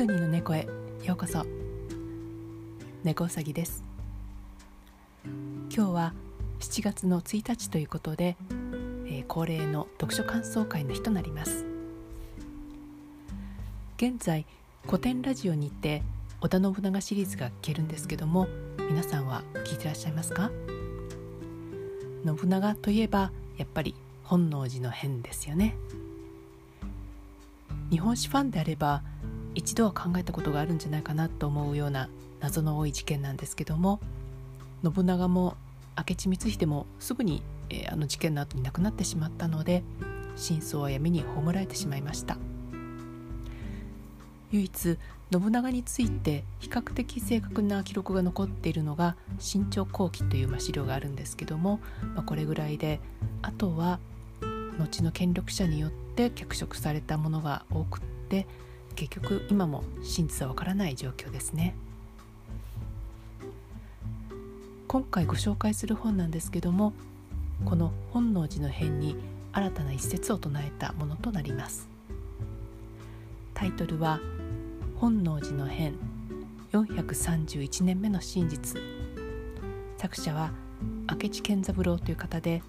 ドニーの猫へようこそ。猫うさぎです。今日は7月の1日ということで、えー、恒例の読書感想会の日となります。現在古典ラジオにて織田信長シリーズが聞けるんですけども皆さんは聞いてらっしゃいますか？信長といえばやっぱり本能寺の変ですよね。日本史ファンであれば一度は考えたことがあるんじゃないかなと思うような謎の多い事件なんですけども信長も明智光秀もすぐに、えー、あの事件の後に亡くなってしまったので真相は闇に葬られてしまいました。唯一信長について比較的正確な記録が残っているのが「新朝後期」という、資料があるんですけども、まあ、これぐらいであとは後の権力者によって脚色されたものが多くって結局今も真実はわからない状況ですね。今回ご紹介する本なんですけどもこの本能寺の変に新たな一節を唱えたものとなります。タイトルは本能寺の変431年目の真実。作者は明智健三郎という方で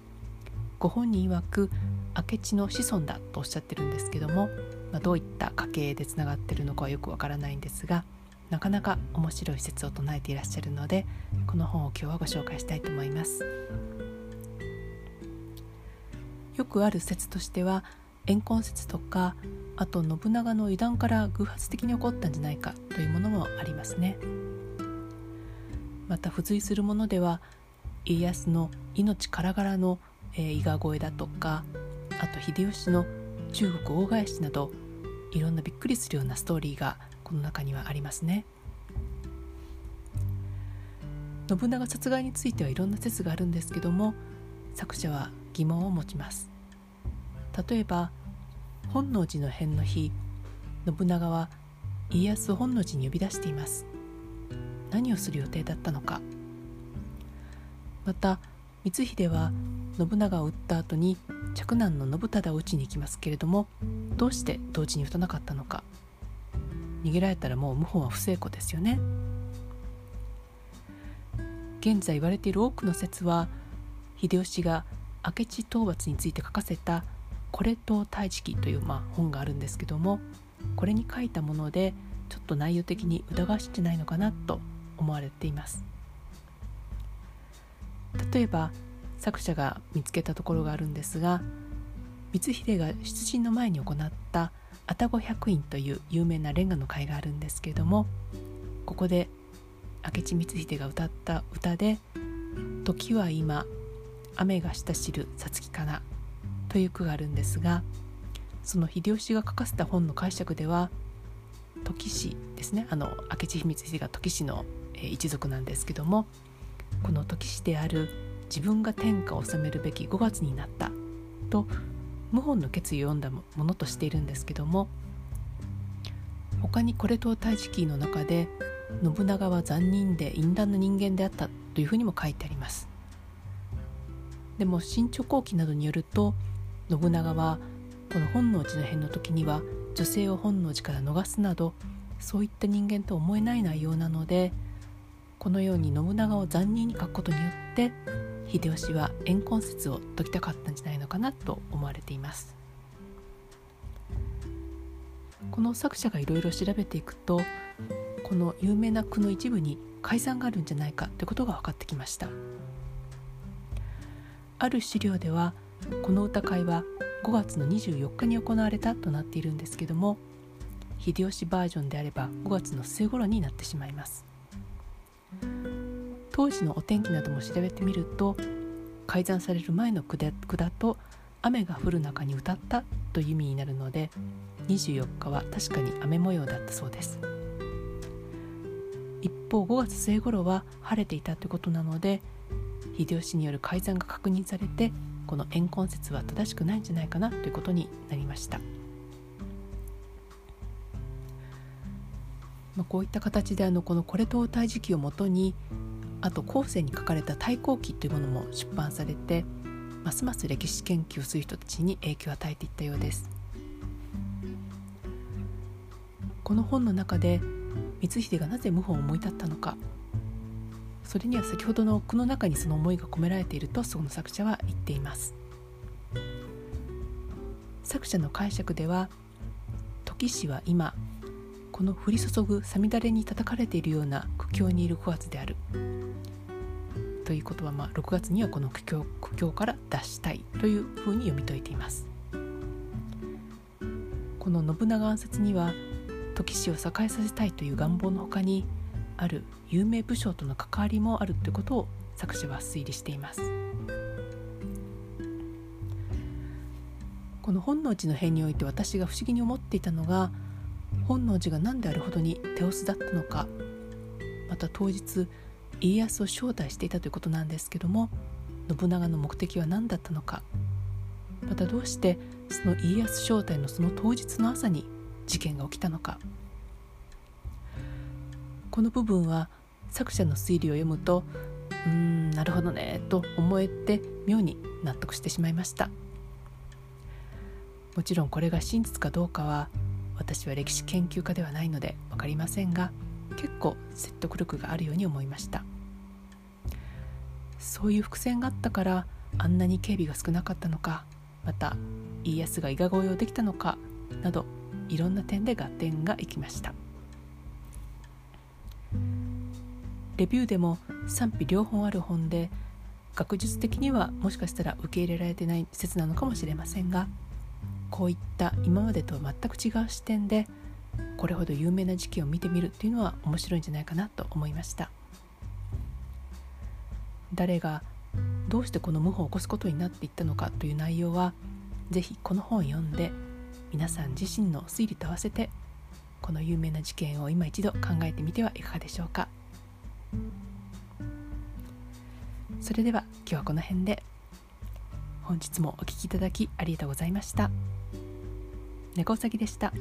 ご本人曰く明智の子孫だとおっしゃってるんですけども、まあ、どういった家系でつながってるのかはよくわからないんですがなかなか面白い説を唱えていらっしゃるのでこの本を今日はご紹介したいと思います。よくある説としては怨恨説とかあと信長の油断から偶発的に起こったんじゃないかというものもありますね。また付随するものでは家康の命からがらの、えー、伊賀越えだとかあと秀吉の中国大返しなどいろんなびっくりするようなストーリーがこの中にはありますね。信長殺害についてはいろんな説があるんですけども作者は疑問を持ちます。例えば本能寺の変の日信長は家康を本能寺に呼び出しています。何をする予定だったのか。また光秀は信長を撃った後に嫡男の信忠を討ちに行きますけれどもどうして同時に撃たなかったのか。逃げられたらもう謀反は不成功ですよね。現在言われている多くの説は秀吉が明智討伐について書かせた「これと太子という、まあ、本があるんですけどもこれに書いたものでちょっと内容的に疑わしいんじゃないのかなと思われています。例えば作者が見つけたところがあるんですが光秀が出陣の前に行った愛宕百院という有名なレンガの会があるんですけれどもここで明智光秀が歌った歌で「時は今雨がしたしるさつきかな」という句があるんですがその秀吉が書かせた本の解釈では時氏ですねあの明智光秀が時氏の一族なんですけどもこの時氏である自分が天下を治めるべき5月になったと謀反の決意を読んだものとしているんですけども他にこれと太子記の中で信長は残忍で淫乱の人間であったというふうにも書いてあります。でも新朝後期などによると信長はこの本能寺の変の時には女性を本能寺から逃すなどそういった人間と思えない内容なのでこのように信長を残忍に書くことによって秀吉は怨恨説を解きたかったんじゃないのかなと思われています。この作者がいろいろ調べていくとこの有名な句の一部に改ざんがあるんじゃないかということが分かってきました。ある資料ではこの歌会は5月の24日に行われたとなっているんですけども秀吉バージョンであれば5月の末頃になってしまいます。当時のお天気なども調べてみると改ざんされる前の句だと雨が降る中に歌ったという意味になるので24日は確かに雨模様だったそうです。一方5月末頃は晴れていたということなので秀吉による改ざんが確認されてこの怨恨説は正しくないんじゃないかなということになりました、まあ、こういった形であのこの「これと太時期」をもとにあと後世に書かれた「太閤記」というものも出版されてますます歴史研究をする人たちに影響を与えていったようです。この本の中で光秀がなぜ謀反を思い立ったのかそれには先ほどの句の中にその思いが込められているとその作者は言っています作者の解釈では時氏は今この降り注ぐさみだれに叩かれているような苦境にいる5月である。ということは、まあ、6月にはこの苦境苦境から脱したいというふうに読み解いています。この信長暗殺には時氏を栄えさせたいという願望のほかにある有名武将との関わりもあるということを作者は推理しています。この本能寺の変において私が不思議に思っていたのが本能寺が何であるほどに手薄だったのかまた当日家康を招待していたということなんですけども信長の目的は何だったのかまたどうしてその家康招待のその当日の朝に事件が起きたのか。この部分は作者の推理を読むとうーんなるほどねと思えて妙に納得してしまいました。もちろんこれが真実かどうかは私は歴史研究家ではないので分かりませんが結構説得力があるように思いました。そういう伏線があったからあんなに警備が少なかったのかまた家康が伊賀越えをできたのかなどいろんな点で合点がいきました。レビューでも賛否両方ある本で学術的にはもしかしたら受け入れられてない説なのかもしれませんがこういった今までと全く違う視点でこれほど有名な時期を見てみるっていうのは面白いんじゃないかなと思いました。誰がどうしてこの謀反を起こすことになっていったのかという内容は是非この本を読んで皆さん自身の推理と合わせてこの有名な事件を今一度考えてみてはいかがでしょうか。それでは今日はこの辺で。本日もお聴きいただきありがとうございました猫うさぎでした。